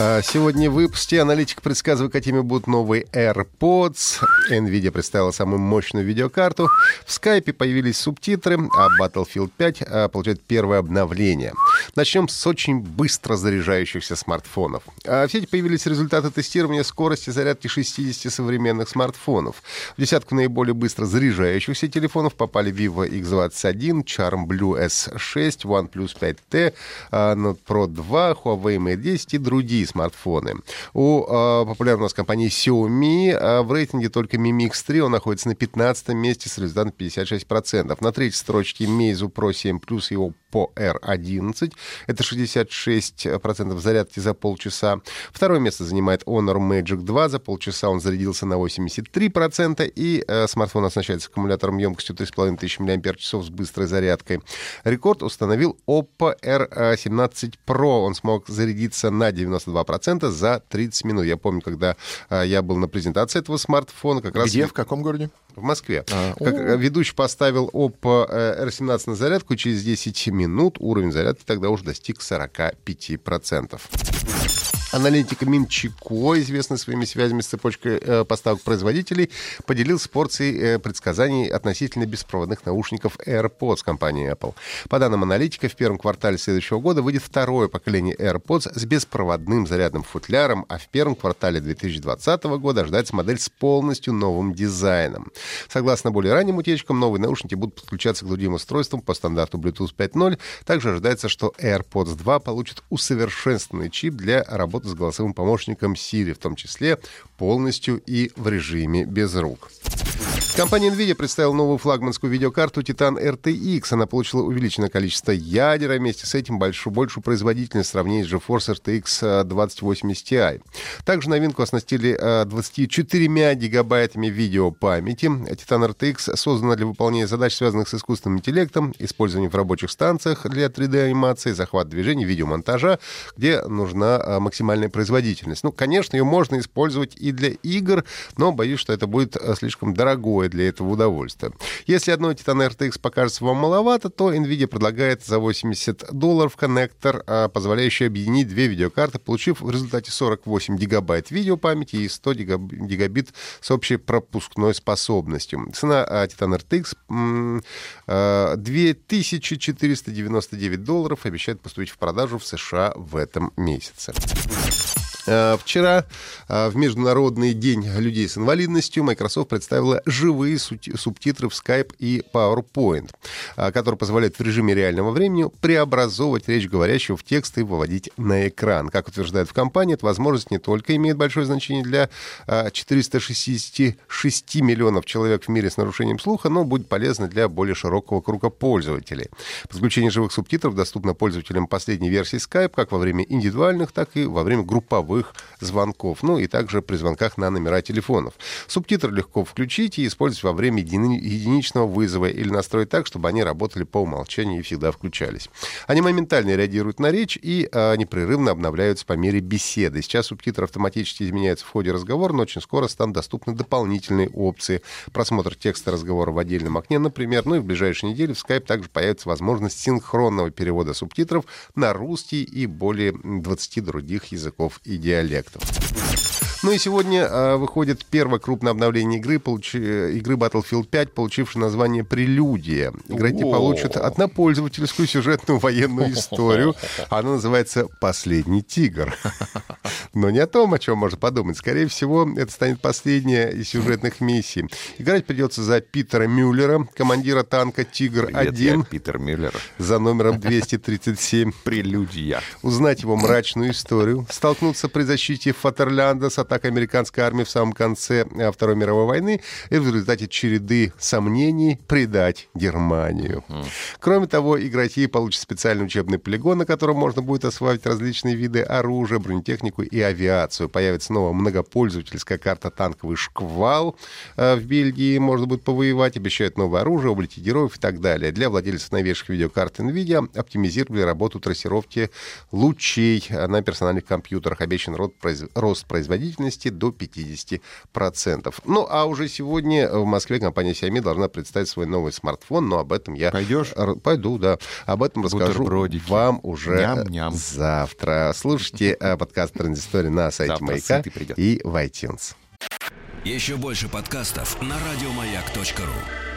А Сегодня в выпуске аналитик предсказывает, какими будут новые AirPods. NVIDIA представила самую мощную видеокарту. В скайпе появились субтитры, а Battlefield 5 а, получает первое обновление. Начнем с очень быстро заряжающихся смартфонов. А В сети появились результаты тестирования скорости зарядки 60 современных смартфонов. В десятку наиболее быстро заряжающихся телефонов попали Vivo X21, Charm Blue S6, OnePlus 5T, а, Note Pro 2, Huawei Mate 10 и другие смартфоны. У э, популярной у нас компании Xiaomi э, в рейтинге только Mi Mix 3 он находится на 15 месте с результатом 56%. На третьей строчке Meizu Pro 7 Plus и Oppo R11. Это 66% зарядки за полчаса. Второе место занимает Honor Magic 2. За полчаса он зарядился на 83%. И э, смартфон оснащается аккумулятором емкостью 3500 мАч с быстрой зарядкой. Рекорд установил Oppo R17 Pro. Он смог зарядиться на 92% за 30 минут. Я помню, когда э, я был на презентации этого смартфона, как раз... Где, в каком городе? В Москве. А, как о. ведущий поставил Oppo э, R17 на зарядку, через 10 минут уровень зарядки тогда уже достиг 45%. Аналитика Минчико, известный своими связями с цепочкой э, поставок производителей, поделился порцией э, предсказаний относительно беспроводных наушников AirPods компании Apple. По данным аналитика, в первом квартале следующего года выйдет второе поколение AirPods с беспроводным зарядным футляром, а в первом квартале 2020 года ожидается модель с полностью новым дизайном. Согласно более ранним утечкам, новые наушники будут подключаться к другим устройствам по стандарту Bluetooth 5.0. Также ожидается, что AirPods 2 получит усовершенствованный чип для работы с голосовым помощником Siri, в том числе полностью и в режиме без рук. Компания NVIDIA представила новую флагманскую видеокарту Titan RTX. Она получила увеличенное количество ядер, а вместе с этим большую, большую производительность в сравнении с GeForce RTX 2080 Ti. Также новинку оснастили э, 24 гигабайтами видеопамяти. Titan RTX создана для выполнения задач, связанных с искусственным интеллектом, использованием в рабочих станциях для 3D-анимации, захват движений, видеомонтажа, где нужна э, максимальная производительность. Ну, конечно, ее можно использовать и для игр, но боюсь, что это будет э, слишком дорогое для этого удовольствие. Если одной Titan RTX покажется вам маловато, то NVIDIA предлагает за 80 долларов коннектор, а, позволяющий объединить две видеокарты, получив в результате 48 гигабайт видеопамяти и 100 гигаб- гигабит с общей пропускной способностью. Цена а, Titan RTX м, а, 2499 долларов обещает поступить в продажу в США в этом месяце. Э, Вчера э, в Международный день людей с инвалидностью Microsoft представила живые субтитры в Skype и PowerPoint, э, которые позволяют в режиме реального времени преобразовывать речь говорящего в текст и выводить на экран. Как утверждают в компании, эта возможность не только имеет большое значение для э, 466 миллионов человек в мире с нарушением слуха, но будет полезна для более широкого круга пользователей. Подключение живых субтитров доступно пользователям последней версии Skype как во время индивидуальных, так и во время групповых звонков, ну и также при звонках на номера телефонов. Субтитры легко включить и использовать во время едини- единичного вызова или настроить так, чтобы они работали по умолчанию и всегда включались. Они моментально реагируют на речь и э, непрерывно обновляются по мере беседы. Сейчас субтитры автоматически изменяются в ходе разговора, но очень скоро станут доступны дополнительные опции. Просмотр текста разговора в отдельном окне, например. Ну и в ближайшие недели в Skype также появится возможность синхронного перевода субтитров на русский и более 20 других языков и диалектов. Ну и сегодня э, выходит первое крупное обновление игры, получи- игры Battlefield 5, получившее название «Прелюдия». Игроки О. получат однопользовательскую сюжетную военную историю. Она называется «Последний тигр». Но не о том, о чем можно подумать. Скорее всего, это станет последняя из сюжетных миссий. Играть придется за Питера Мюллера, командира танка Привет, я «Тигр-1», Питер Мюллер. за номером 237 Прелюдия. узнать его мрачную историю, столкнуться при защите Фатерлянда с атакой американской армии в самом конце э, Второй мировой войны и в результате череды сомнений предать Германию. Кроме того, игроки получат специальный учебный полигон, на котором можно будет осваивать различные виды оружия, бронетехнику и авиацию. Появится новая многопользовательская карта «Танковый шквал» в Бельгии. Можно будет повоевать. Обещают новое оружие, облики героев и так далее. Для владельцев новейших видеокарт NVIDIA оптимизировали работу трассировки лучей на персональных компьютерах. Обещан рост производительности до 50%. Ну, а уже сегодня в Москве компания Xiaomi должна представить свой новый смартфон, но об этом я... Пойдешь? Пойду, да. Об этом расскажу вам уже Ням-ням. завтра. Слушайте э, «Транзистория» на сайте завтра Маяка и в iTunes. Еще больше подкастов на радиомаяк.ру